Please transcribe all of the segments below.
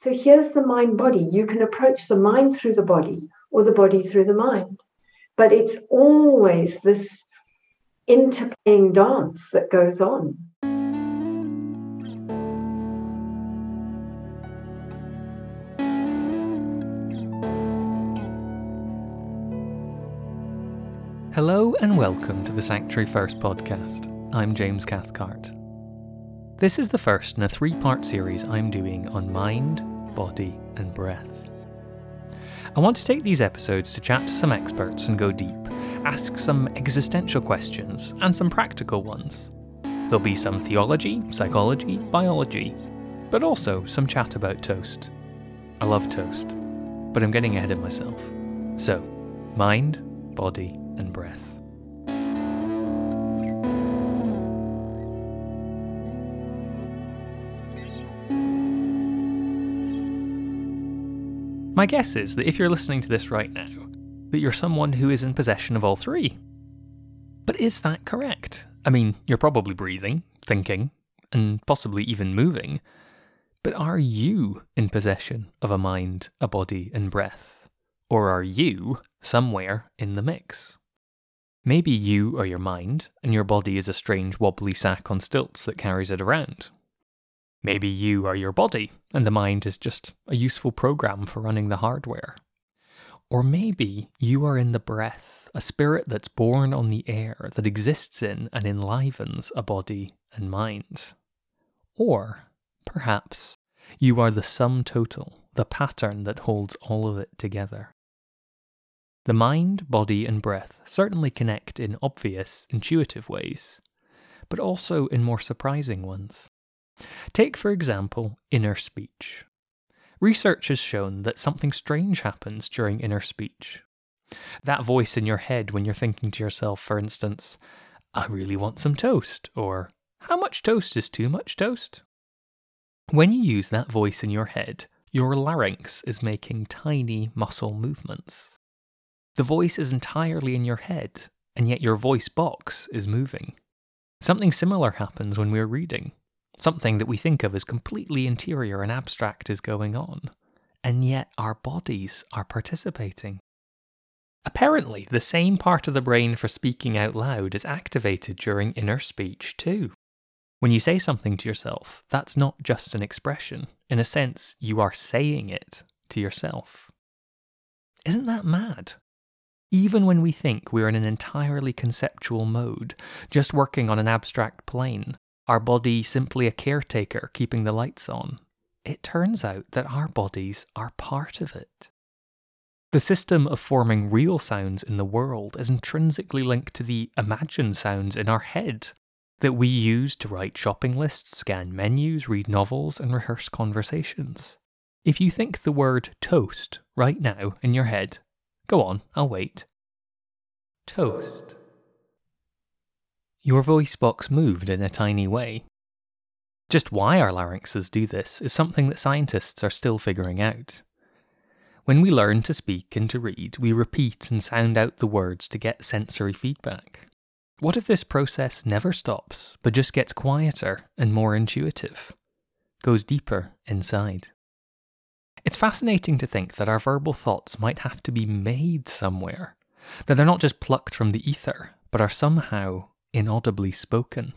So here's the mind body. You can approach the mind through the body or the body through the mind. But it's always this interplaying dance that goes on. Hello and welcome to the Sanctuary First podcast. I'm James Cathcart. This is the first in a three part series I'm doing on mind, body, and breath. I want to take these episodes to chat to some experts and go deep, ask some existential questions and some practical ones. There'll be some theology, psychology, biology, but also some chat about toast. I love toast, but I'm getting ahead of myself. So, mind, body, and breath. My guess is that if you're listening to this right now, that you're someone who is in possession of all three. But is that correct? I mean, you're probably breathing, thinking, and possibly even moving. But are you in possession of a mind, a body, and breath? Or are you somewhere in the mix? Maybe you are your mind, and your body is a strange wobbly sack on stilts that carries it around. Maybe you are your body, and the mind is just a useful program for running the hardware. Or maybe you are in the breath, a spirit that's born on the air that exists in and enlivens a body and mind. Or, perhaps, you are the sum total, the pattern that holds all of it together. The mind, body, and breath certainly connect in obvious, intuitive ways, but also in more surprising ones. Take, for example, inner speech. Research has shown that something strange happens during inner speech. That voice in your head when you're thinking to yourself, for instance, I really want some toast, or How much toast is too much toast? When you use that voice in your head, your larynx is making tiny muscle movements. The voice is entirely in your head, and yet your voice box is moving. Something similar happens when we're reading. Something that we think of as completely interior and abstract is going on, and yet our bodies are participating. Apparently, the same part of the brain for speaking out loud is activated during inner speech too. When you say something to yourself, that's not just an expression. In a sense, you are saying it to yourself. Isn't that mad? Even when we think we're in an entirely conceptual mode, just working on an abstract plane, our body simply a caretaker keeping the lights on, it turns out that our bodies are part of it. The system of forming real sounds in the world is intrinsically linked to the imagined sounds in our head that we use to write shopping lists, scan menus, read novels, and rehearse conversations. If you think the word toast right now in your head, go on, I'll wait. Toast. Your voice box moved in a tiny way. Just why our larynxes do this is something that scientists are still figuring out. When we learn to speak and to read, we repeat and sound out the words to get sensory feedback. What if this process never stops, but just gets quieter and more intuitive? Goes deeper inside. It's fascinating to think that our verbal thoughts might have to be made somewhere, that they're not just plucked from the ether, but are somehow inaudibly spoken.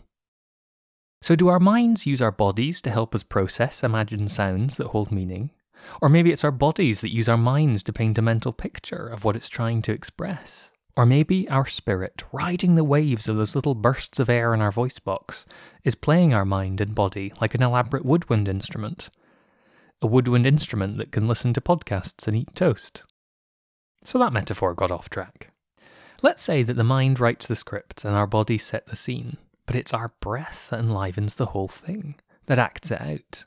So, do our minds use our bodies to help us process imagined sounds that hold meaning? Or maybe it's our bodies that use our minds to paint a mental picture of what it's trying to express. Or maybe our spirit, riding the waves of those little bursts of air in our voice box, is playing our mind and body like an elaborate woodwind instrument. A woodwind instrument that can listen to podcasts and eat toast. So that metaphor got off track. Let's say that the mind writes the script and our body set the scene, but it's our breath that enlivens the whole thing, that acts it out.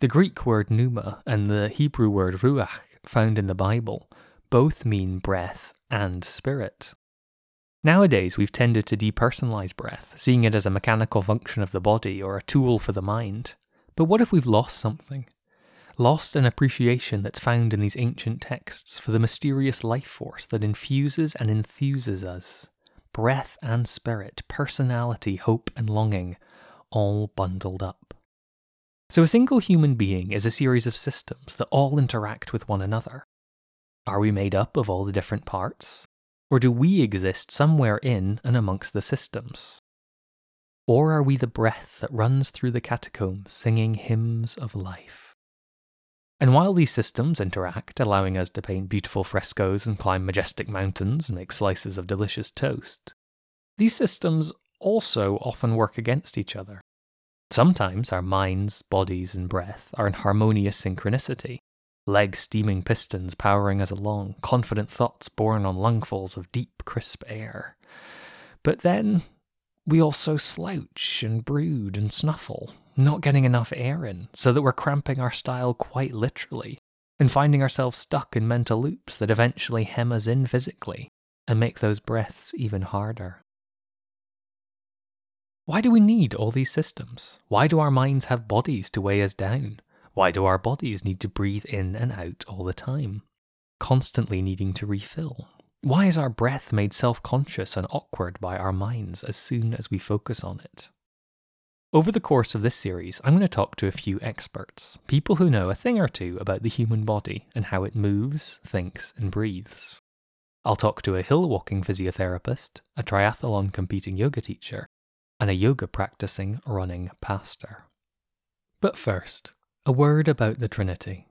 The Greek word pneuma and the Hebrew word ruach found in the Bible both mean breath and spirit. Nowadays, we've tended to depersonalize breath, seeing it as a mechanical function of the body or a tool for the mind. But what if we've lost something? Lost an appreciation that's found in these ancient texts for the mysterious life force that infuses and enthuses us. Breath and spirit, personality, hope and longing, all bundled up. So, a single human being is a series of systems that all interact with one another. Are we made up of all the different parts? Or do we exist somewhere in and amongst the systems? Or are we the breath that runs through the catacombs singing hymns of life? And while these systems interact, allowing us to paint beautiful frescoes and climb majestic mountains and make slices of delicious toast, these systems also often work against each other. Sometimes our minds, bodies, and breath are in harmonious synchronicity, legs steaming pistons powering us along, confident thoughts borne on lungfuls of deep, crisp air. But then we also slouch and brood and snuffle, not getting enough air in, so that we're cramping our style quite literally, and finding ourselves stuck in mental loops that eventually hem us in physically and make those breaths even harder. Why do we need all these systems? Why do our minds have bodies to weigh us down? Why do our bodies need to breathe in and out all the time? Constantly needing to refill. Why is our breath made self conscious and awkward by our minds as soon as we focus on it? Over the course of this series, I'm going to talk to a few experts, people who know a thing or two about the human body and how it moves, thinks, and breathes. I'll talk to a hill walking physiotherapist, a triathlon competing yoga teacher, and a yoga practicing running pastor. But first, a word about the Trinity.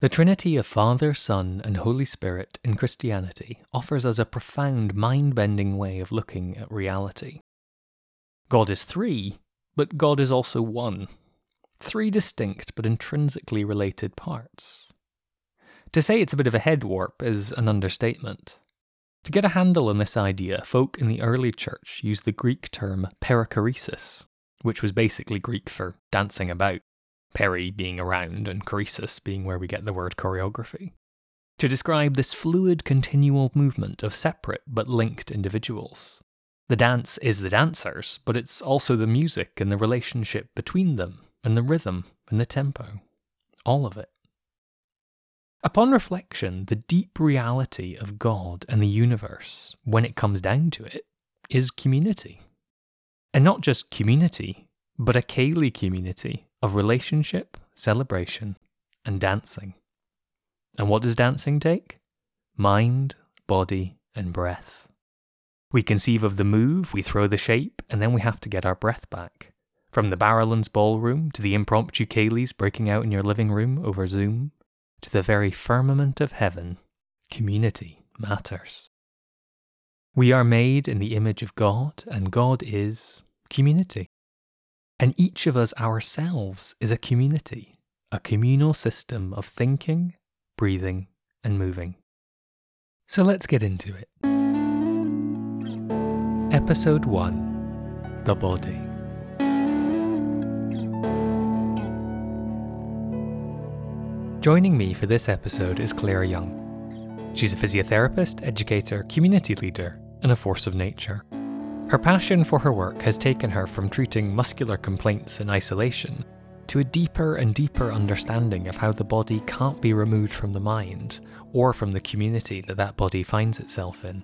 The Trinity of Father, Son, and Holy Spirit in Christianity offers us a profound, mind bending way of looking at reality. God is three, but God is also one. Three distinct but intrinsically related parts. To say it's a bit of a head warp is an understatement. To get a handle on this idea, folk in the early church used the Greek term perichoresis, which was basically Greek for dancing about, peri being around and choresis being where we get the word choreography, to describe this fluid continual movement of separate but linked individuals. The dance is the dancers, but it's also the music and the relationship between them, and the rhythm and the tempo. All of it. Upon reflection, the deep reality of God and the universe, when it comes down to it, is community. And not just community, but a ceilidh community of relationship, celebration, and dancing. And what does dancing take? Mind, body, and breath. We conceive of the move, we throw the shape, and then we have to get our breath back. From the Barrowlands ballroom to the impromptu ceilidhs breaking out in your living room over Zoom, to the very firmament of heaven, community matters. We are made in the image of God, and God is community. And each of us ourselves is a community, a communal system of thinking, breathing, and moving. So let's get into it. Episode 1 The Body. Joining me for this episode is Claire Young. She's a physiotherapist, educator, community leader, and a force of nature. Her passion for her work has taken her from treating muscular complaints in isolation to a deeper and deeper understanding of how the body can't be removed from the mind or from the community that that body finds itself in.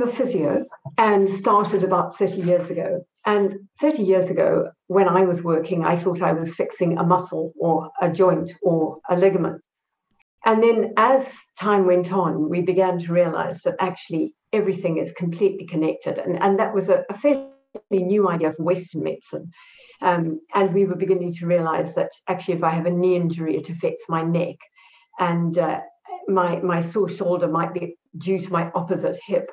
I'm a physio and started about 30 years ago. And 30 years ago, when I was working, I thought I was fixing a muscle or a joint or a ligament. And then as time went on, we began to realize that actually everything is completely connected. And, and that was a, a fairly new idea for Western medicine. Um, and we were beginning to realize that actually, if I have a knee injury, it affects my neck. And uh, my, my sore shoulder might be due to my opposite hip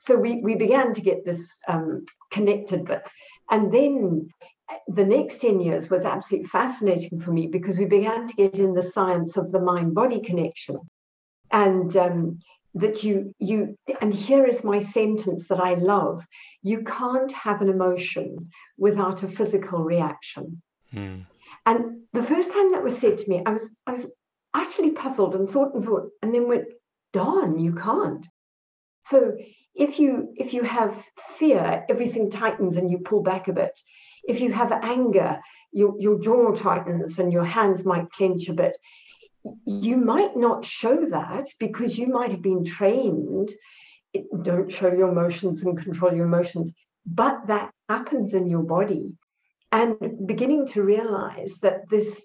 so we, we began to get this um, connected bit. And then the next 10 years was absolutely fascinating for me because we began to get in the science of the mind body connection. And um, that you, you, and here is my sentence that I love you can't have an emotion without a physical reaction. Hmm. And the first time that was said to me, I was, I was actually puzzled and thought and thought, and then went, darn, you can't. So if you if you have fear everything tightens and you pull back a bit. If you have anger your, your jaw tightens and your hands might clench a bit. You might not show that because you might have been trained. Don't show your emotions and control your emotions but that happens in your body. And beginning to realize that this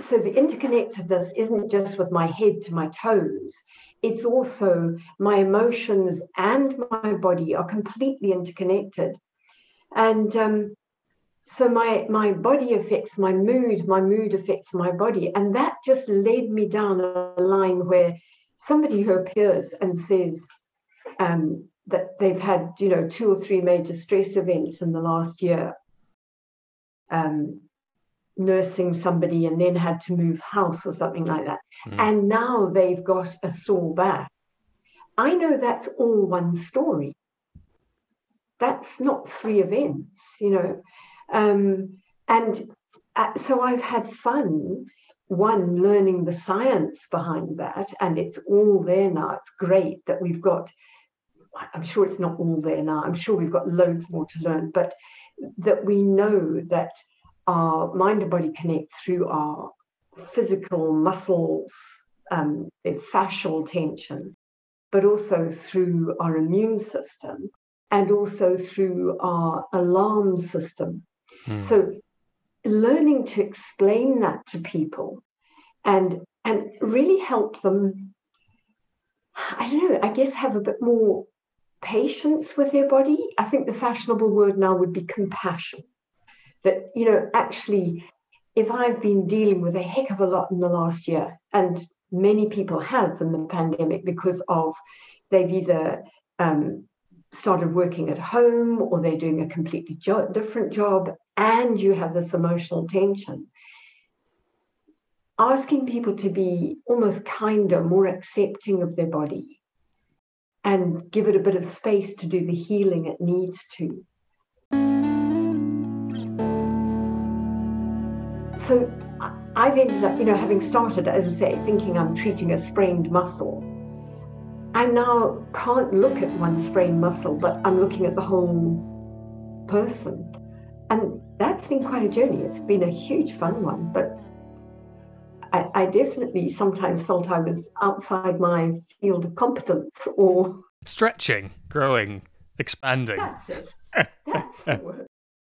so the interconnectedness isn't just with my head to my toes. It's also my emotions and my body are completely interconnected. And um, so my my body affects my mood my mood affects my body. And that just led me down a line where somebody who appears and says um, that they've had you know two or three major stress events in the last year um, nursing somebody and then had to move house or something like that. Mm. and now they've got a sore back. I know that's all one story. That's not three events you know. Um, and uh, so I've had fun, one, learning the science behind that, and it's all there now. It's great that we've got, I'm sure it's not all there now, I'm sure we've got loads more to learn, but that we know that our mind and body connect through our physical muscles, um, fascial tension, but also through our immune system and also through our alarm system Mm. So learning to explain that to people and and really help them I don't know, I guess have a bit more patience with their body. I think the fashionable word now would be compassion. That, you know, actually, if I've been dealing with a heck of a lot in the last year, and many people have in the pandemic because of they've either um, started working at home or they're doing a completely jo- different job and you have this emotional tension asking people to be almost kinder more accepting of their body and give it a bit of space to do the healing it needs to so i've ended up you know having started as i say thinking i'm treating a sprained muscle I now can't look at one sprained muscle, but I'm looking at the whole person. And that's been quite a journey. It's been a huge fun one, but I, I definitely sometimes felt I was outside my field of competence or stretching, growing, expanding. That's it. That's the word.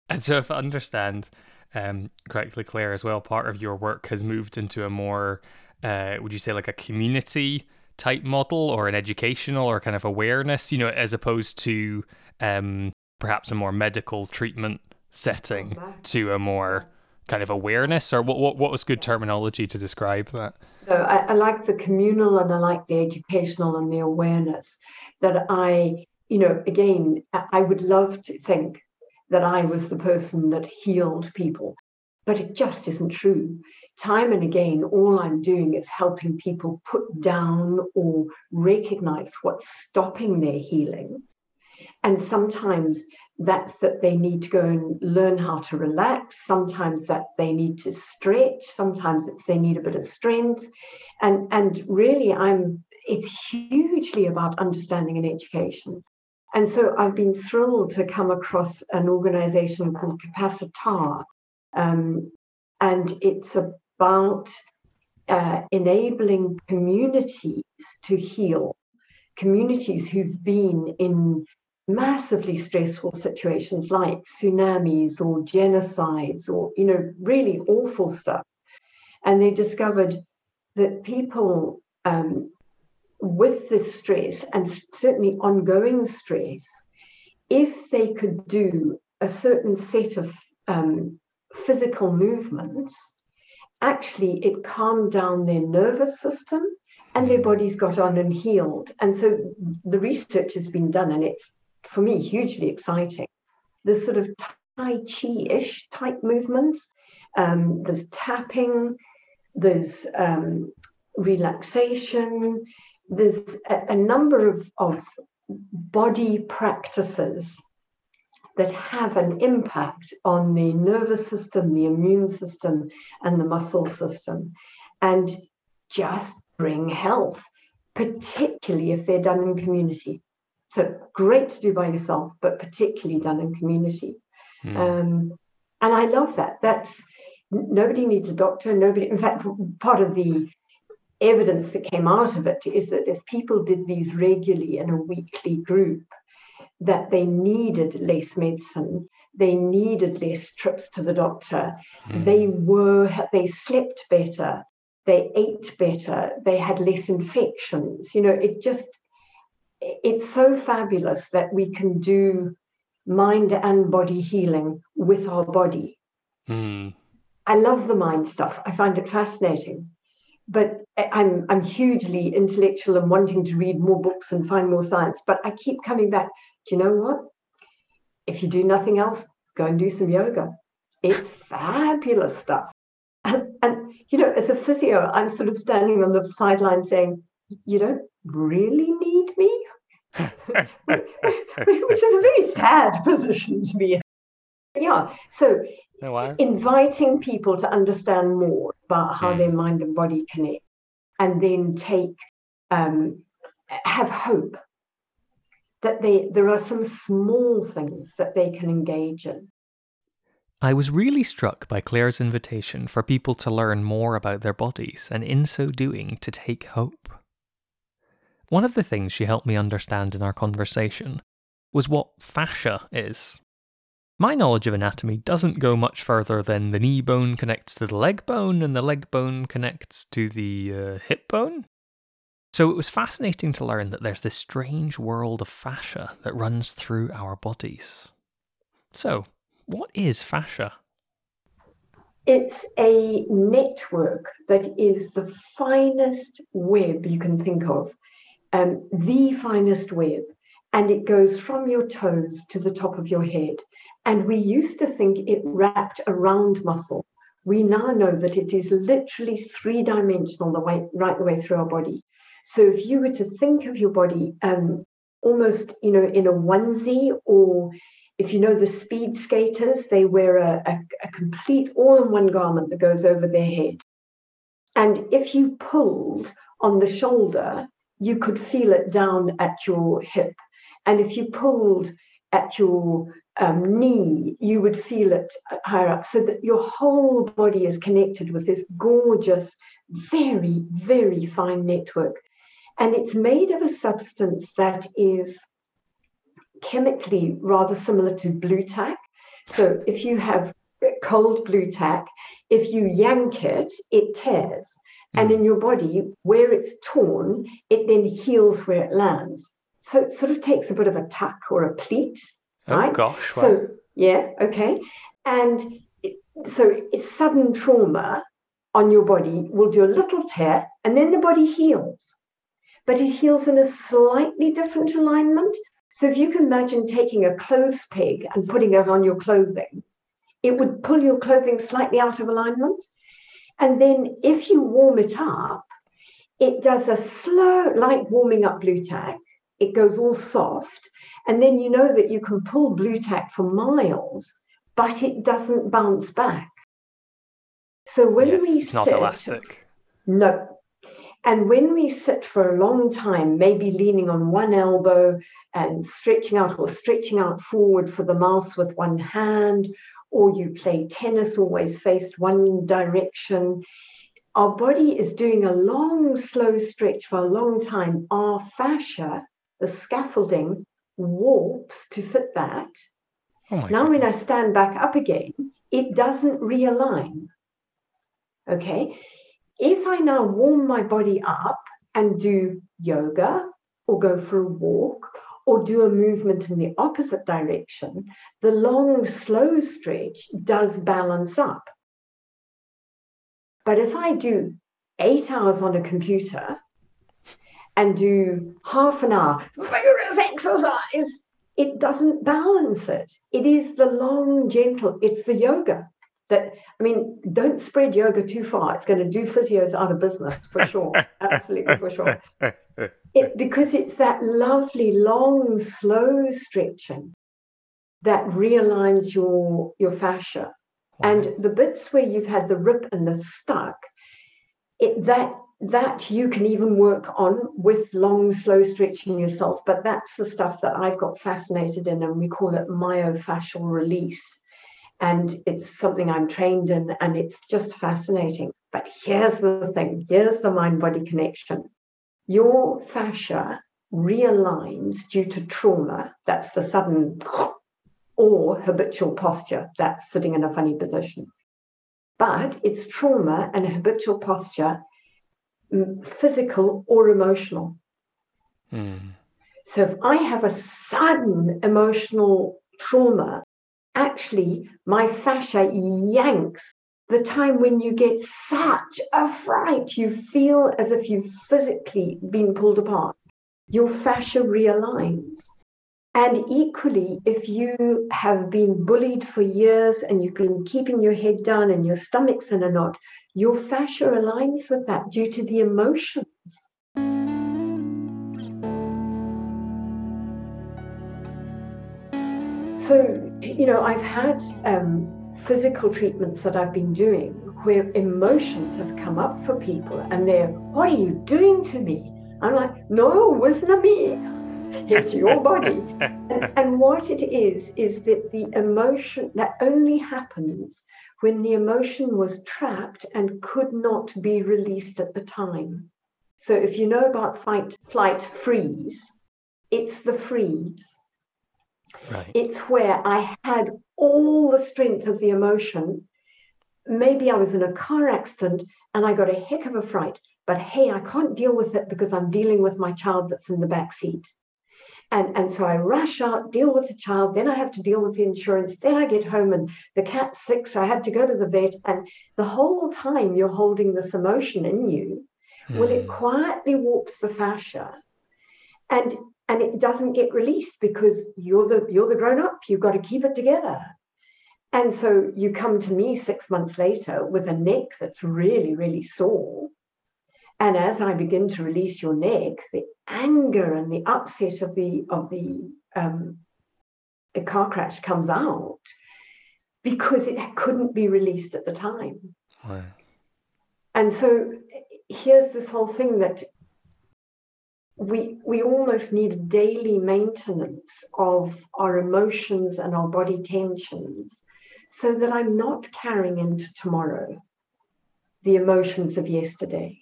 And so, if I understand um, correctly, Claire, as well, part of your work has moved into a more, uh, would you say, like a community type model or an educational or kind of awareness, you know, as opposed to um, perhaps a more medical treatment setting to a more kind of awareness? Or what, what, what was good terminology to describe that? So I, I like the communal and I like the educational and the awareness that I, you know, again, I would love to think that I was the person that healed people, but it just isn't true time and again, all I'm doing is helping people put down or recognize what's stopping their healing. And sometimes that's that they need to go and learn how to relax. Sometimes that they need to stretch. Sometimes it's they need a bit of strength. And, and really, I'm it's hugely about understanding and education. And so I've been thrilled to come across an organization called Capacitar. Um, and it's about uh, enabling communities to heal, communities who've been in massively stressful situations like tsunamis or genocides or you know really awful stuff and they discovered that people um, with this stress and certainly ongoing stress if they could do a certain set of um, physical movements actually it calmed down their nervous system and their mm. bodies got on and healed. And so the research has been done, and it's for me hugely exciting. The sort of Tai Chi ish type movements, um, there's tapping, there's um, relaxation, there's a, a number of, of body practices that have an impact on the nervous system, the immune system, and the muscle system, and just bring health, particularly if they're done in community. So great to do by yourself, but particularly done in community. Mm. Um, and I love that. That's nobody needs a doctor. Nobody, in fact, part of the evidence that came out of it is that if people did these regularly in a weekly group, that they needed less medicine, they needed less trips to the doctor, Mm. they were they slept better, they ate better, they had less infections. You know, it just it's so fabulous that we can do mind and body healing with our body. Mm. I love the mind stuff. I find it fascinating. But I'm I'm hugely intellectual and wanting to read more books and find more science. But I keep coming back. Do you know what? If you do nothing else, go and do some yoga. It's fabulous stuff. And, and you know, as a physio, I'm sort of standing on the sideline saying, "You don't really need me," which is a very sad position to be in. Yeah. So Oh, wow. inviting people to understand more about how Mm. their mind and body connect and then take um, have hope that they there are some small things that they can engage in I was really struck by Claire's invitation for people to learn more about their bodies and in so doing to take hope. One of the things she helped me understand in our conversation was what fascia is. My knowledge of anatomy doesn't go much further than the knee bone connects to the leg bone and the leg bone connects to the uh, hip bone. So it was fascinating to learn that there's this strange world of fascia that runs through our bodies. So, what is fascia? it's a network that is the finest web you can think of um, the finest web and it goes from your toes to the top of your head and we used to think it wrapped around muscle we now know that it is literally three dimensional the way right the way through our body so if you were to think of your body um, almost you know in a onesie or if you know the speed skaters, they wear a, a, a complete all in one garment that goes over their head. And if you pulled on the shoulder, you could feel it down at your hip. And if you pulled at your um, knee, you would feel it higher up. So that your whole body is connected with this gorgeous, very, very fine network. And it's made of a substance that is chemically rather similar to Blu Tack. So if you have cold Blu Tack, if you yank it, it tears. And in your body, where it's torn, it then heals where it lands. So it sort of takes a bit of a tuck or a pleat, Oh right? gosh, wow. So yeah, okay. And it, so it's sudden trauma on your body will do a little tear and then the body heals. But it heals in a slightly different alignment. So if you can imagine taking a clothes peg and putting it on your clothing, it would pull your clothing slightly out of alignment. And then if you warm it up, it does a slow, like warming up Blu Tack. It goes all soft. And then you know that you can pull Blu Tack for miles, but it doesn't bounce back. So when yes, we it's not sit- elastic. no. And when we sit for a long time, maybe leaning on one elbow and stretching out or stretching out forward for the mouse with one hand, or you play tennis always faced one direction, our body is doing a long, slow stretch for a long time. Our fascia, the scaffolding, warps to fit that. Oh Now, when I stand back up again, it doesn't realign. Okay. If I now warm my body up and do yoga or go for a walk or do a movement in the opposite direction, the long, slow stretch does balance up. But if I do eight hours on a computer and do half an hour vigorous exercise, it doesn't balance it. It is the long, gentle, it's the yoga that, I mean, don't spread yoga too far. It's going to do physios out of business for sure. Absolutely for sure. It, because it's that lovely, long, slow stretching that realigns your, your fascia. And the bits where you've had the rip and the stuck, it, that that you can even work on with long, slow stretching yourself. But that's the stuff that I've got fascinated in, and we call it myofascial release. And it's something I'm trained in, and it's just fascinating. But here's the thing here's the mind body connection. Your fascia realigns due to trauma. That's the sudden or habitual posture, that's sitting in a funny position. But it's trauma and habitual posture, physical or emotional. Mm. So if I have a sudden emotional trauma, actually my fascia yanks the time when you get such a fright, you feel as if you've physically been pulled apart. Your fascia realigns. And equally, if you have been bullied for years and you've been keeping your head down and your stomach's in a knot, your fascia aligns with that due to the emotions. So, you know, I've had um, physical treatments that I've been doing where emotions have come up for people and they're, What are you doing to me? I'm like, No, it wasn't me. It's your body. and, and what it is, is that the emotion that only happens when the emotion was trapped and could not be released at the time. So if you know about fight, flight, freeze, it's the freeze. Right. It's where I had all the strength of the emotion. Maybe I was in a car accident and I got a heck of a fright, but hey, I can't deal with it because I'm dealing with my child that's in the back seat. And, and so I rush out, deal with the child, then I have to deal with the insurance, then I get home and the cat's sick, so I had to go to the vet. And the whole time you're holding this emotion in you, mm. well, it hmm. quietly warps the fascia. And and it doesn't get released because you're the you're the grown up you've got to keep it together and so you come to me 6 months later with a neck that's really really sore and as i begin to release your neck the anger and the upset of the of the um, car crash comes out because it couldn't be released at the time right. and so here's this whole thing that we we almost need daily maintenance of our emotions and our body tensions so that I'm not carrying into tomorrow the emotions of yesterday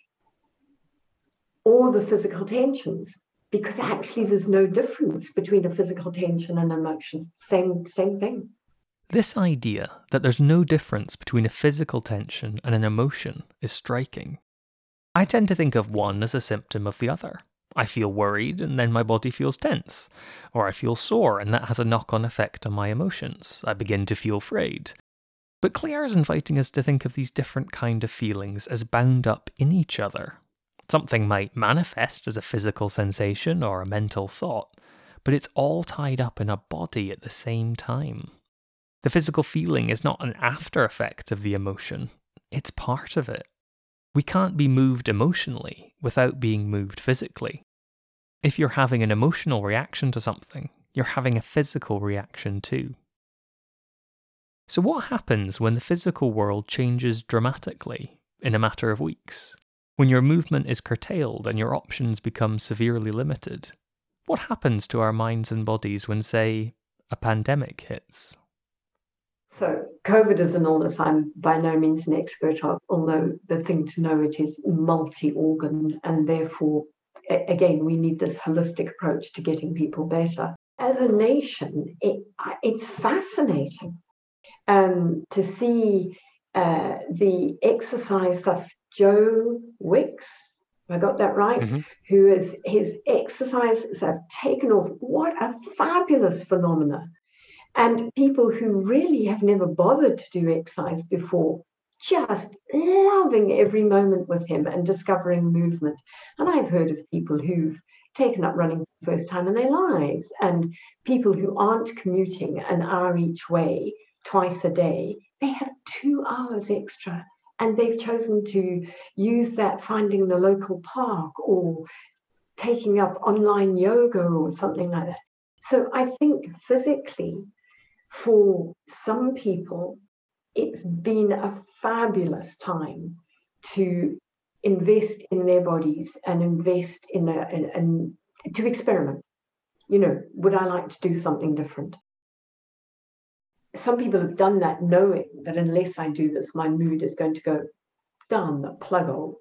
or the physical tensions because actually there's no difference between a physical tension and an emotion same same thing this idea that there's no difference between a physical tension and an emotion is striking i tend to think of one as a symptom of the other I feel worried and then my body feels tense. Or I feel sore and that has a knock on effect on my emotions. I begin to feel afraid. But Claire is inviting us to think of these different kind of feelings as bound up in each other. Something might manifest as a physical sensation or a mental thought, but it's all tied up in a body at the same time. The physical feeling is not an after effect of the emotion, it's part of it. We can't be moved emotionally without being moved physically. If you're having an emotional reaction to something, you're having a physical reaction too. So, what happens when the physical world changes dramatically in a matter of weeks? When your movement is curtailed and your options become severely limited? What happens to our minds and bodies when, say, a pandemic hits? So, COVID is an illness I'm by no means an expert of, although the thing to know it is multi organ and therefore again, we need this holistic approach to getting people better. As a nation, it, it's fascinating um, to see uh, the exercise stuff. Joe Wicks, I got that right, mm-hmm. who is his exercises have taken off. What a fabulous phenomenon. And people who really have never bothered to do exercise before just loving every moment with him and discovering movement. And I've heard of people who've taken up running for the first time in their lives, and people who aren't commuting an hour each way twice a day, they have two hours extra. And they've chosen to use that finding the local park or taking up online yoga or something like that. So I think physically, for some people, it's been a fabulous time to invest in their bodies and invest in and to experiment. You know, would I like to do something different? Some people have done that knowing that unless I do this, my mood is going to go down the plug hole.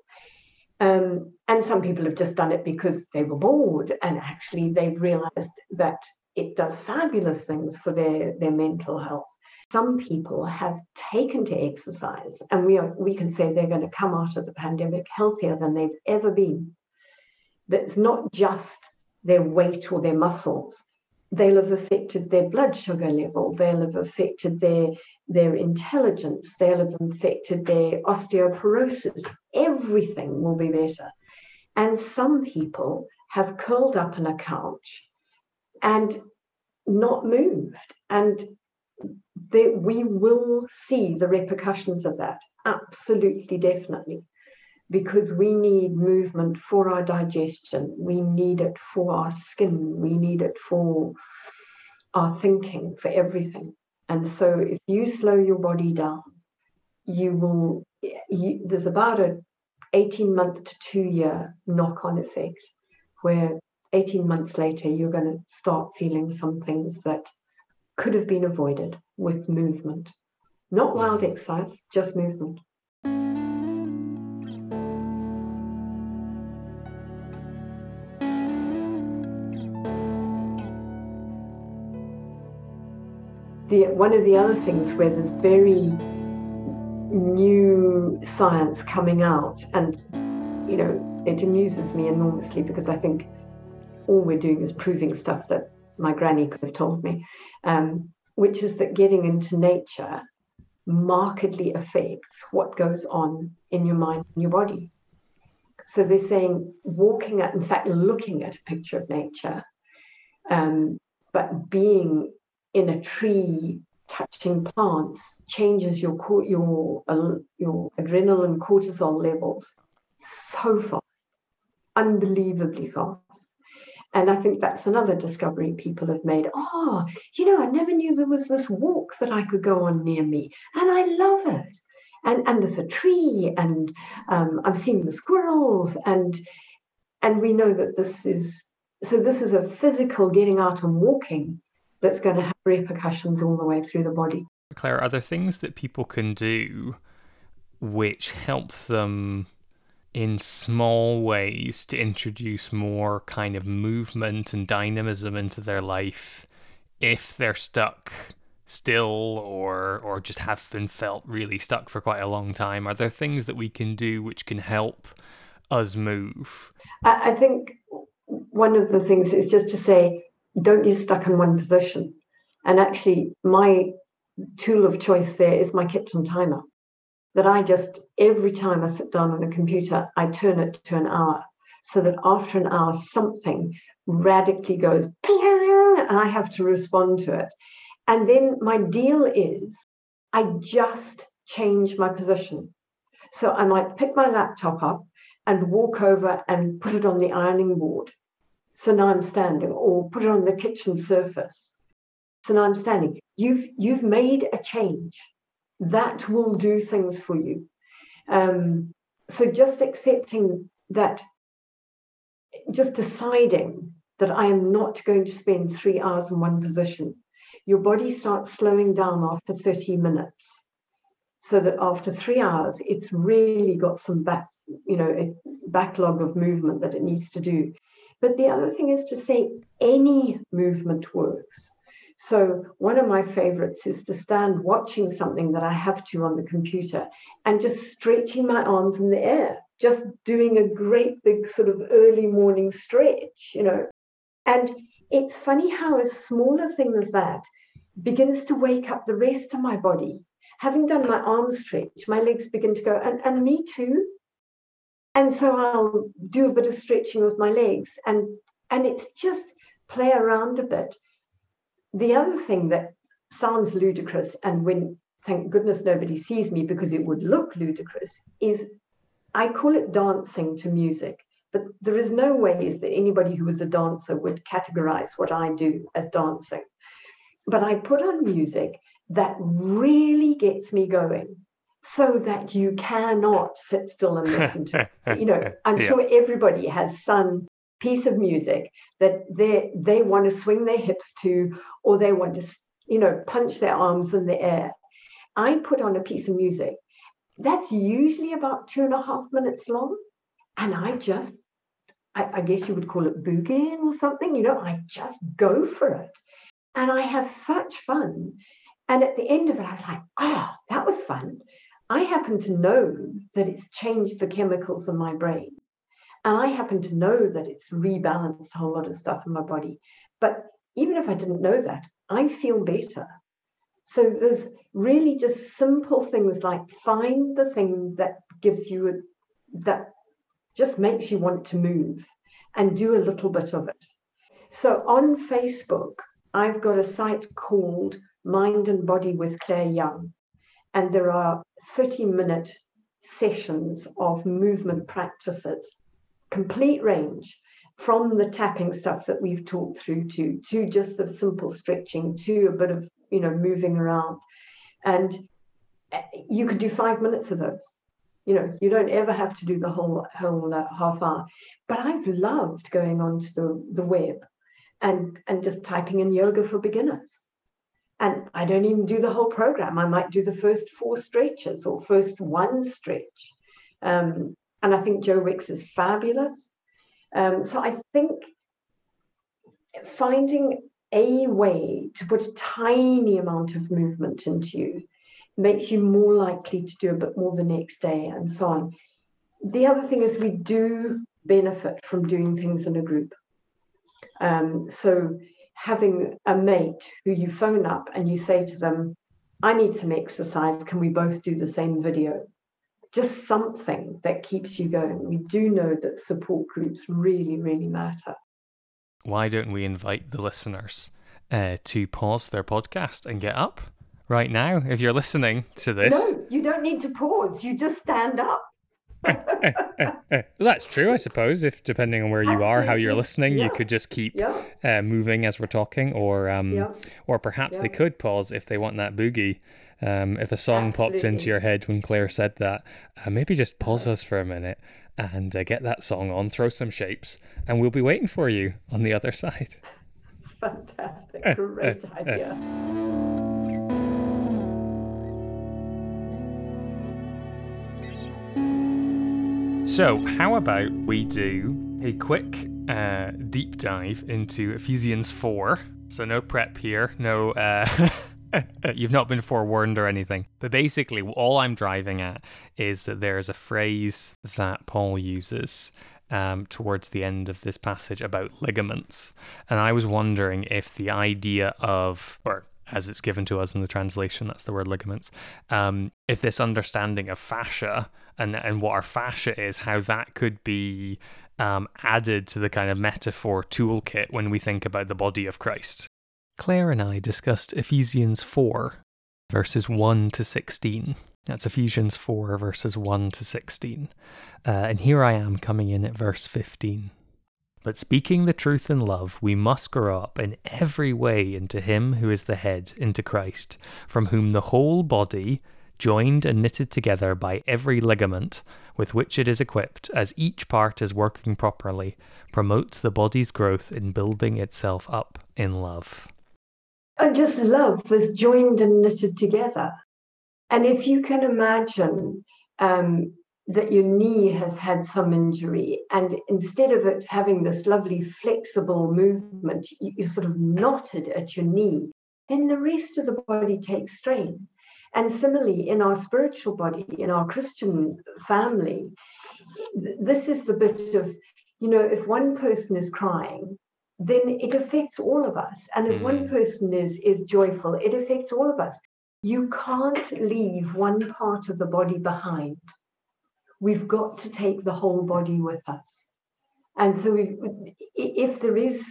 Um, and some people have just done it because they were bored and actually they've realized that it does fabulous things for their, their mental health. Some people have taken to exercise, and we, are, we can say they're going to come out of the pandemic healthier than they've ever been. That's not just their weight or their muscles. They'll have affected their blood sugar level, they'll have affected their, their intelligence, they'll have affected their osteoporosis. Everything will be better. And some people have curled up on a couch and not moved. And that we will see the repercussions of that, absolutely, definitely, because we need movement for our digestion, we need it for our skin, we need it for our thinking, for everything. And so, if you slow your body down, you will, you, there's about a 18 month to two year knock on effect where 18 months later you're going to start feeling some things that could have been avoided with movement. Not wild mm. exercise, just movement. The, one of the other things where there's very new science coming out, and you know, it amuses me enormously because I think all we're doing is proving stuff that my granny could have told me, um, which is that getting into nature markedly affects what goes on in your mind and your body. So they're saying walking at, in fact, looking at a picture of nature, um, but being in a tree, touching plants, changes your your uh, your adrenaline cortisol levels so fast, unbelievably fast. And I think that's another discovery people have made. Oh, you know, I never knew there was this walk that I could go on near me, and I love it. And and there's a tree, and um, I'm seeing the squirrels, and and we know that this is so. This is a physical getting out and walking that's going to have repercussions all the way through the body. Claire, are there things that people can do which help them in small ways to introduce more kind of movement and dynamism into their life if they're stuck still or or just have been felt really stuck for quite a long time are there things that we can do which can help us move i think one of the things is just to say don't get stuck in one position and actually my tool of choice there is my kitchen timer that I just, every time I sit down on a computer, I turn it to an hour so that after an hour, something radically goes, and I have to respond to it. And then my deal is I just change my position. So I might pick my laptop up and walk over and put it on the ironing board. So now I'm standing, or put it on the kitchen surface. So now I'm standing. You've you've made a change that will do things for you. Um, so just accepting that, just deciding that I am not going to spend three hours in one position. Your body starts slowing down after 30 minutes. So that after three hours, it's really got some back, you know, a backlog of movement that it needs to do. But the other thing is to say any movement works. So, one of my favorites is to stand watching something that I have to on the computer and just stretching my arms in the air, just doing a great big sort of early morning stretch, you know. And it's funny how a smaller thing as that begins to wake up the rest of my body. Having done my arm stretch, my legs begin to go, and, and me too. And so I'll do a bit of stretching with my legs and and it's just play around a bit the other thing that sounds ludicrous, and when thank goodness nobody sees me because it would look ludicrous, is I call it dancing to music. But there is no ways that anybody who is a dancer would categorize what I do as dancing. But I put on music that really gets me going so that you cannot sit still and listen to it. You know, I'm yeah. sure everybody has some piece of music that they they want to swing their hips to or they want to you know punch their arms in the air i put on a piece of music that's usually about two and a half minutes long and i just I, I guess you would call it boogieing or something. You know, I just go for it. And I have such fun. And at the end of it, I was like, oh, that was fun. I happen to know that it's changed the chemicals in my brain. And I happen to know that it's rebalanced a whole lot of stuff in my body. But even if I didn't know that, I feel better. So there's really just simple things like find the thing that gives you a, that just makes you want to move and do a little bit of it. So on Facebook, I've got a site called Mind and Body with Claire Young, and there are 30 minute sessions of movement practices, complete range from the tapping stuff that we've talked through to to just the simple stretching to a bit of you know moving around. And eh, you could do five minutes of those. You know you don't ever have to do the whole whole uh, half hour. But i've loved going onto the the web and and just typing in yoga for beginners and i don't even do the whole program i might do the first four stretches or first one stretch um, and i think joe wicks is fabulous um, so I think finding a way to put a tiny amount of movement into you makes you more likely to do a bit more the next day and so on. The other thing is we do benefit from doing things in a group. Um, so having a mate who you phone up and you say to them, I need some exercise. Can we both do the same video? just something that keeps you going. We do know that support groups really, really matter. Why don't we invite the listeners uh, to pause their podcast and get up right now? If you're listening to this, no, you don't need to pause. You just stand up. That's true, I suppose. If depending on where you Absolutely. are, how you're listening, yeah. you could just keep yeah. uh, moving as we're talking, or um, yeah. or perhaps they could pause if they want that boogie um, if a song Absolutely. popped into your head when Claire said that, uh, maybe just pause us for a minute and uh, get that song on, throw some shapes, and we'll be waiting for you on the other side. It's fantastic. Great idea. So, how about we do a quick uh, deep dive into Ephesians 4? So, no prep here, no. Uh, You've not been forewarned or anything. But basically, all I'm driving at is that there's a phrase that Paul uses um, towards the end of this passage about ligaments. And I was wondering if the idea of, or as it's given to us in the translation, that's the word ligaments, um, if this understanding of fascia and, and what our fascia is, how that could be um, added to the kind of metaphor toolkit when we think about the body of Christ. Claire and I discussed Ephesians 4, verses 1 to 16. That's Ephesians 4, verses 1 to 16. Uh, and here I am coming in at verse 15. But speaking the truth in love, we must grow up in every way into Him who is the head, into Christ, from whom the whole body, joined and knitted together by every ligament with which it is equipped, as each part is working properly, promotes the body's growth in building itself up in love. I just love this joined and knitted together. And if you can imagine um, that your knee has had some injury, and instead of it having this lovely flexible movement, you, are sort of knotted at your knee, then the rest of the body takes strain. And similarly, in our spiritual body, in our Christian family, this is the bit of, you know, if one person is crying, then it affects all of us. And if mm. one person is is joyful, it affects all of us. You can't leave one part of the body behind. We've got to take the whole body with us. And so, if there is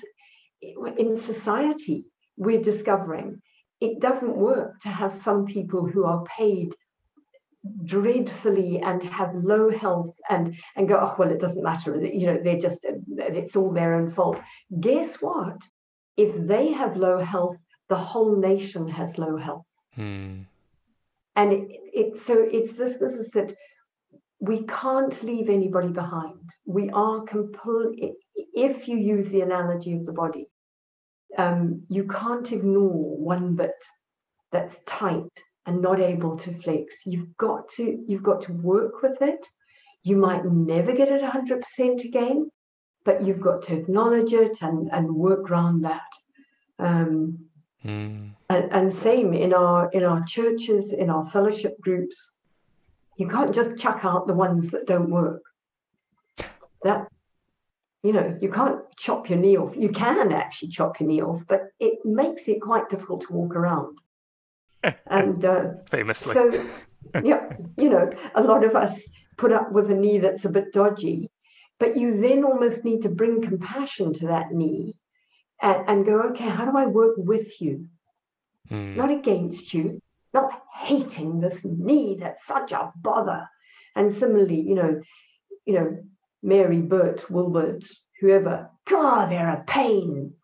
in society, we're discovering it doesn't work to have some people who are paid dreadfully and have low health and and go oh well it doesn't matter. You know they're just it's all their own fault. Guess what? If they have low health the whole nation has low health. Hmm. and it, it so it's this business that we can't leave anybody behind. We are complete if you use the analogy of the body um, you can't ignore one bit that's tight and not able to flex you've got to you've got to work with it you might never get it 100% again but you've got to acknowledge it and, and work around that. Um, mm. and, and same in our in our churches, in our fellowship groups. You can't just chuck out the ones that don't work. That you know, you can't chop your knee off. You can actually chop your knee off, but it makes it quite difficult to walk around. and uh, famously, so yeah, you know, a lot of us put up with a knee that's a bit dodgy, but you then almost need to bring compassion to that knee and, and go, okay, how do I work with you, mm. not against you, not hating this knee that's such a bother. And similarly, you know, you know, Mary, Bert, Wilbert, whoever, God, they're a pain.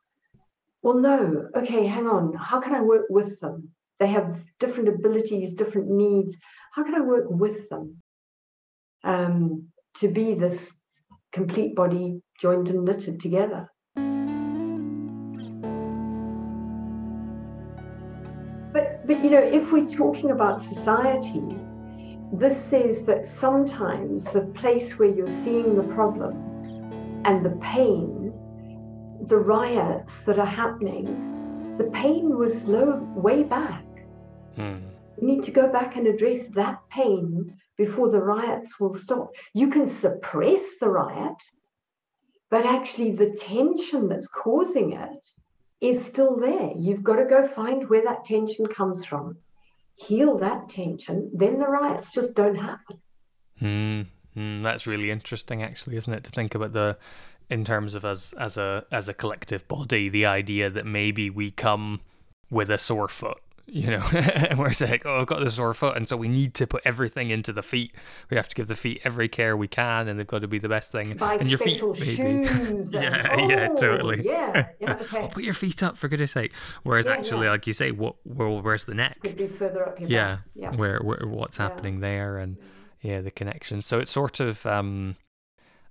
Well, no, okay, hang on. How can I work with them? They have different abilities, different needs. How can I work with them um, to be this complete body joined and knitted together? But, but you know, if we're talking about society, this says that sometimes the place where you're seeing the problem and the pain, the riots that are happening, the pain was low way back. Mm. You need to go back and address that pain before the riots will stop. You can suppress the riot, but actually the tension that's causing it is still there. You've got to go find where that tension comes from heal that tension, then the riots just don't happen. Mm, mm, that's really interesting, actually, isn't it? To think about the, in terms of us as a as a collective body, the idea that maybe we come with a sore foot you know, and we're like, oh, I've got this sore foot, and so we need to put everything into the feet. We have to give the feet every care we can, and they've got to be the best thing. Buy and your feet, shoes. yeah, and, yeah, oh, totally. Yeah, yeah, okay. oh, put your feet up for goodness sake. Whereas Yeah, actually, yeah. like you say, what, well, where's the neck? Could be further up Yeah, back. Yeah. where, where what's happening there, and yeah, the connection. So it's sort of, um,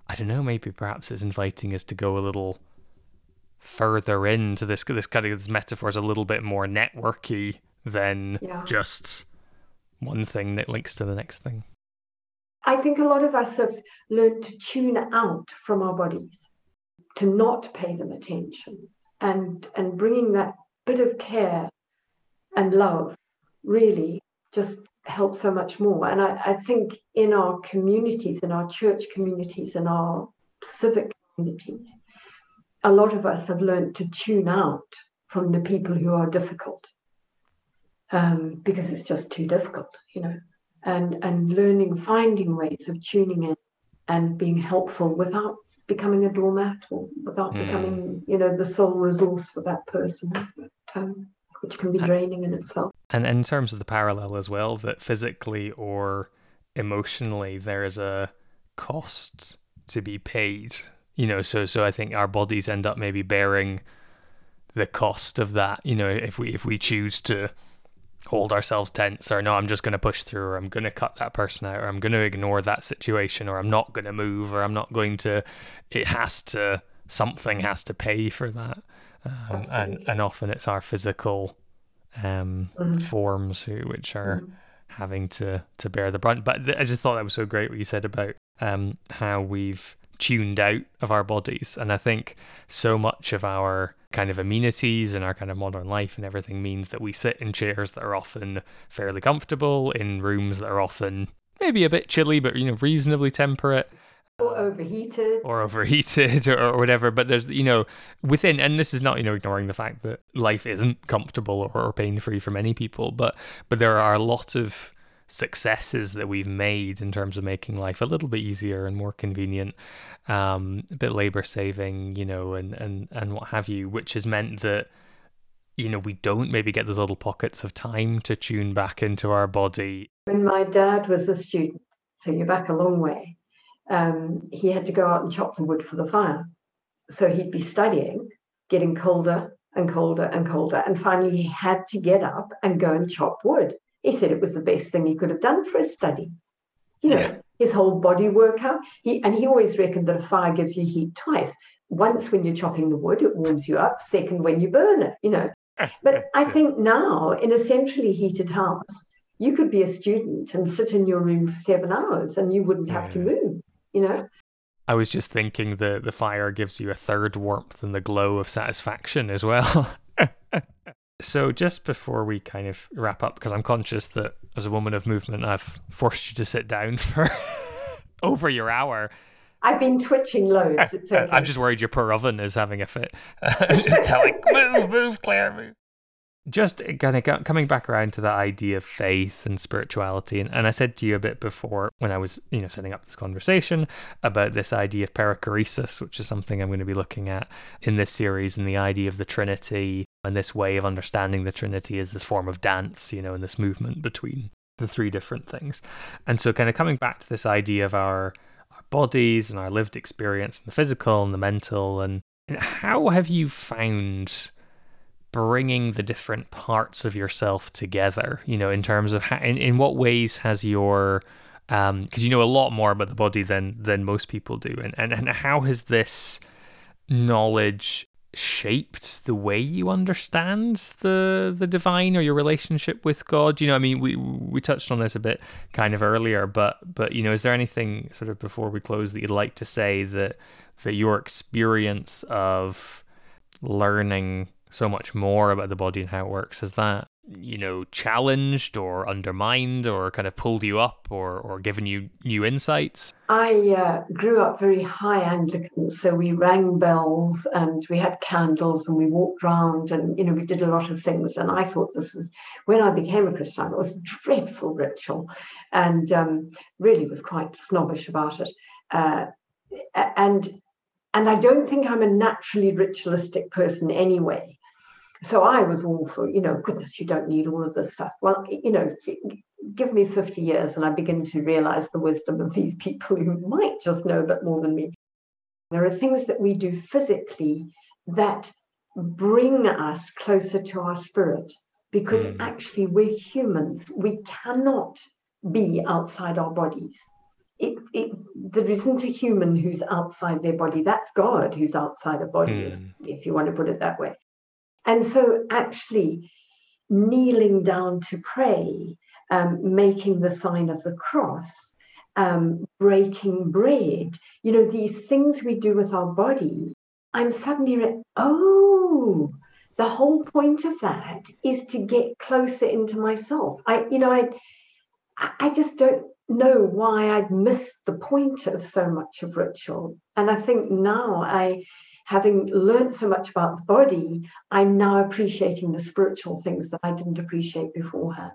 I don't know, maybe perhaps it's inviting us to go a little further into this this kind of this metaphor is a little bit more networky than Yeah. just one thing that links to the next thing. I think a lot of us have learned to tune out from our bodies, to not pay them attention, and and bringing that bit of care and love really just helps so much more. And I, I think in our communities, in our church communities, in our civic communities, a lot of us have learned to tune out from the people who are difficult um, because it's just too difficult, you know and and learning finding ways of tuning in and being helpful without becoming a doormat or without Mm. becoming you know the sole resource for that person um, which can be Uh, draining in itself And in terms of the parallel as well, that physically or emotionally there is a cost to be paid. You know, so so I think our bodies end up maybe bearing the cost of that. You know, if we if we choose to hold ourselves tense or no, I'm just going to push through or I'm going to cut that person out or I'm going to ignore that situation or I'm not going to move or I'm not going to. It has to something has to pay for that, um, and and often it's our physical um, Mhm. forms who which are Mhm. having to to bear the brunt. But th- I just thought that was so great what you said about um, how we've tuned out of our bodies, and I think so much of our kind of amenities and our kind of modern life and everything means that we sit in chairs that are often fairly comfortable in rooms that are often maybe a bit chilly but you know reasonably temperate. Or overheated. Or overheated or, or whatever. But there's, you know, within, and this is not, you know, ignoring the fact that life isn't comfortable or, or pain free for many people, but but there are a lot of successes that we've made in terms of making life a little bit easier and more convenient, um, a bit labor saving, you know, and and and what have you, which has meant that. You know, we don't maybe get those little pockets of time to tune back into our body. when my dad was a student so you're back a long way um, he had to go out and chop the wood for the fire so he'd be studying getting colder and colder and colder and finally he had to get up and go and chop wood he said it was the best thing he could have done for his study you know Yeah. His whole body workout. He and he always reckoned that a fire gives you heat twice. Once when you're chopping the wood it warms you up. Second when you burn it you know. But i think now in a centrally heated house you could be a student and sit in your room for seven hours and you wouldn't have to move you know? I was just thinking the the fire gives you a third warmth and the glow of satisfaction as well. so just before we kind of wrap up, because I'm conscious that as a woman of movement, I've forced you to sit down for over your hour. I've been twitching loads. It's okay. I'm just worried your poor oven is having a fit. just telling, move, move, Claire, move just uh, kind of coming back around to that idea of faith and spirituality and, and i said to you a bit before when i was you know setting up this conversation about this idea of perichoresis which is something i'm going to be looking at in this series and the idea of the trinity and this way of understanding the trinity is this form of dance you know and this movement between the three different things. And so kind of coming back to this idea of our our bodies and our lived experience and the physical and the mental and, and how have you found bringing the different parts of yourself together you know in terms of how, in, in what ways has your um because um, you know a lot more about the body than than most people do and, and and how has this knowledge shaped the way you understand the the divine or your relationship with God? You know I mean we we touched on this a bit kind of earlier but but you know is there anything sort of before we close that you'd like to say that that your experience of learning so much more about the body and how it works. Has that you know challenged or undermined or kind of pulled you up or or given you new insights? I uh, grew up very high anglican so we rang bells and we had candles and we walked around and you know we did a lot of things. And i thought this was when i became a christian it was a dreadful ritual and um, really was quite snobbish about it. Uh, and and i don't think i'm a naturally ritualistic person anyway so I was all for, you know, goodness, you don't need all of this stuff. Well, you know, give me 50 years and I begin to realize the wisdom of these people who might just know a bit more than me. There are things that we do physically that bring us closer to our spirit because mm. actually we're humans. We cannot be outside our bodies. It, it, there isn't a human who's outside their body. That's God who's outside a body, mm. if you want to put it that way. And so, actually, kneeling down to pray, um, making the sign of the cross, um, breaking bread, you know, these things we do with our body, I'm suddenly, re- oh, the whole point of that is to get closer into myself. I, you know, I, I just don't know why I'd missed the point of so much of ritual. And I think now I, having learned so much about the body, I'm now appreciating the spiritual things that I didn't appreciate beforehand.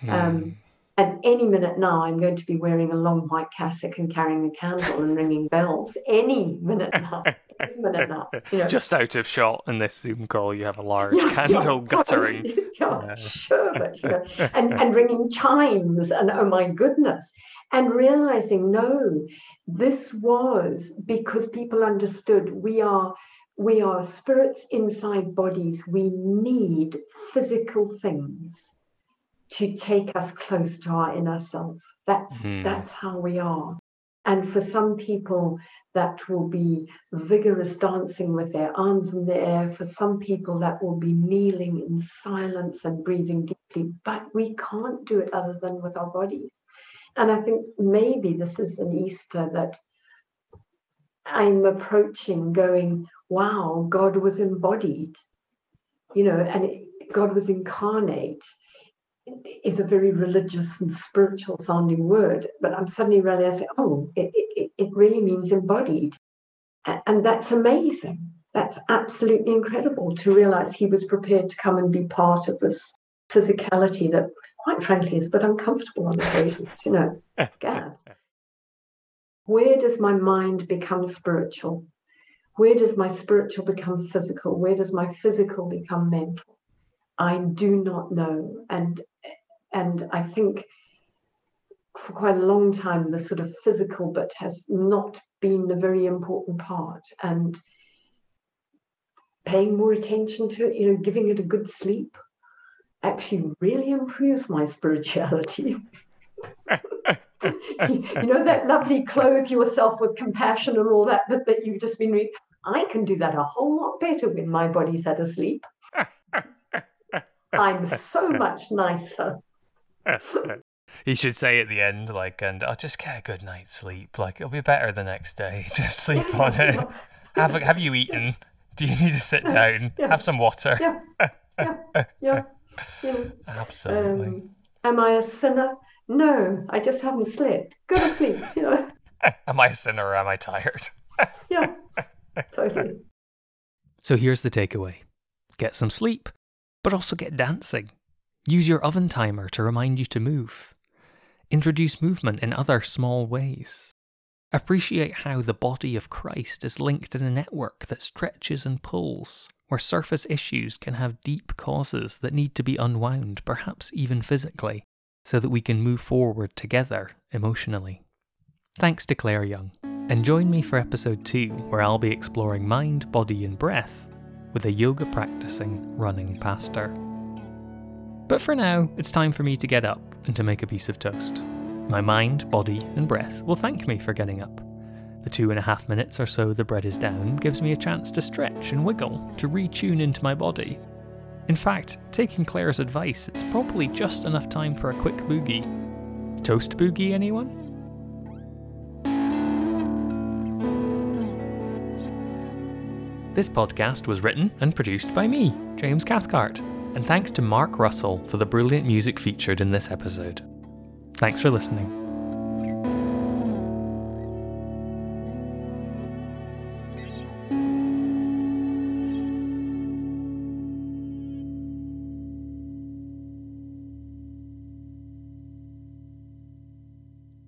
Hmm. Um, and any minute now, I'm going to be wearing a long white cassock and carrying a candle and ringing bells. Any minute now. Any minute now. You know. Just out of shot in this Zoom call, you have a large yeah, candle yeah, guttering. Yeah, yeah, sure, but you know, and, and ringing chimes, and oh my goodness. And realizing, no, this was because people understood we are we are spirits inside bodies. We need physical things to take us close to our inner self. That's mm. that's how we are. And for some people, that will be vigorous dancing with their arms in the air. For some people, that will be kneeling in silence and breathing deeply. But we can't do it other than with our bodies. And I think maybe this is an Easter that I'm approaching going, wow, God was embodied, you know, and God was incarnate is a very religious and spiritual sounding word, but I'm suddenly realizing, oh, it, it, it really means embodied. And that's amazing. That's absolutely incredible to realize he was prepared to come and be part of this physicality that, quite frankly, is a bit uncomfortable on occasions, you know. Gads. Where does my mind become spiritual? Where does my spiritual become physical? Where does my physical become mental? I do not know. And and I think for quite a long time the sort of physical bit has not been a very important part. And paying more attention to it, you know, giving it a good sleep actually really improves my spirituality. you know that lovely clothe yourself with compassion and all that that, that you've just been reading i can do that a whole lot better when my body's at asleep i'm so much nicer You should say at the end, like, and I'll just get a good night's sleep. Like, it'll be better the next day. Just sleep Yeah, on it. yeah, Have have you eaten? Do you need to sit down? Yeah. Have some water. Yeah, yeah, yeah. Know, Absolutely. um, am I a sinner? No, I just haven't slept. Go to sleep. You know, am I a sinner or am I tired? yeah, totally. So here's the takeaway get some sleep, but also get dancing. Use your oven timer to remind you to move. Introduce movement in other small ways. Appreciate how the body of Christ is linked in a network that stretches and pulls, where surface issues can have deep causes that need to be unwound, perhaps even physically, so that we can move forward together emotionally. Thanks to Claire Young, and join me for episode 2, where I'll be exploring mind, body, and breath with a yoga practicing running pastor. But for now, it's time for me to get up and to make a piece of toast. My mind, body, and breath will thank me for getting up. The two and a half minutes or so the bread is down gives me a chance to stretch and wiggle, to retune into my body. In fact, taking Claire's advice, it's probably just enough time for a quick boogie. Toast boogie, anyone? This podcast was written and produced by me, James Cathcart, and thanks to Mark Russell for the brilliant music featured in this episode. Thanks for listening.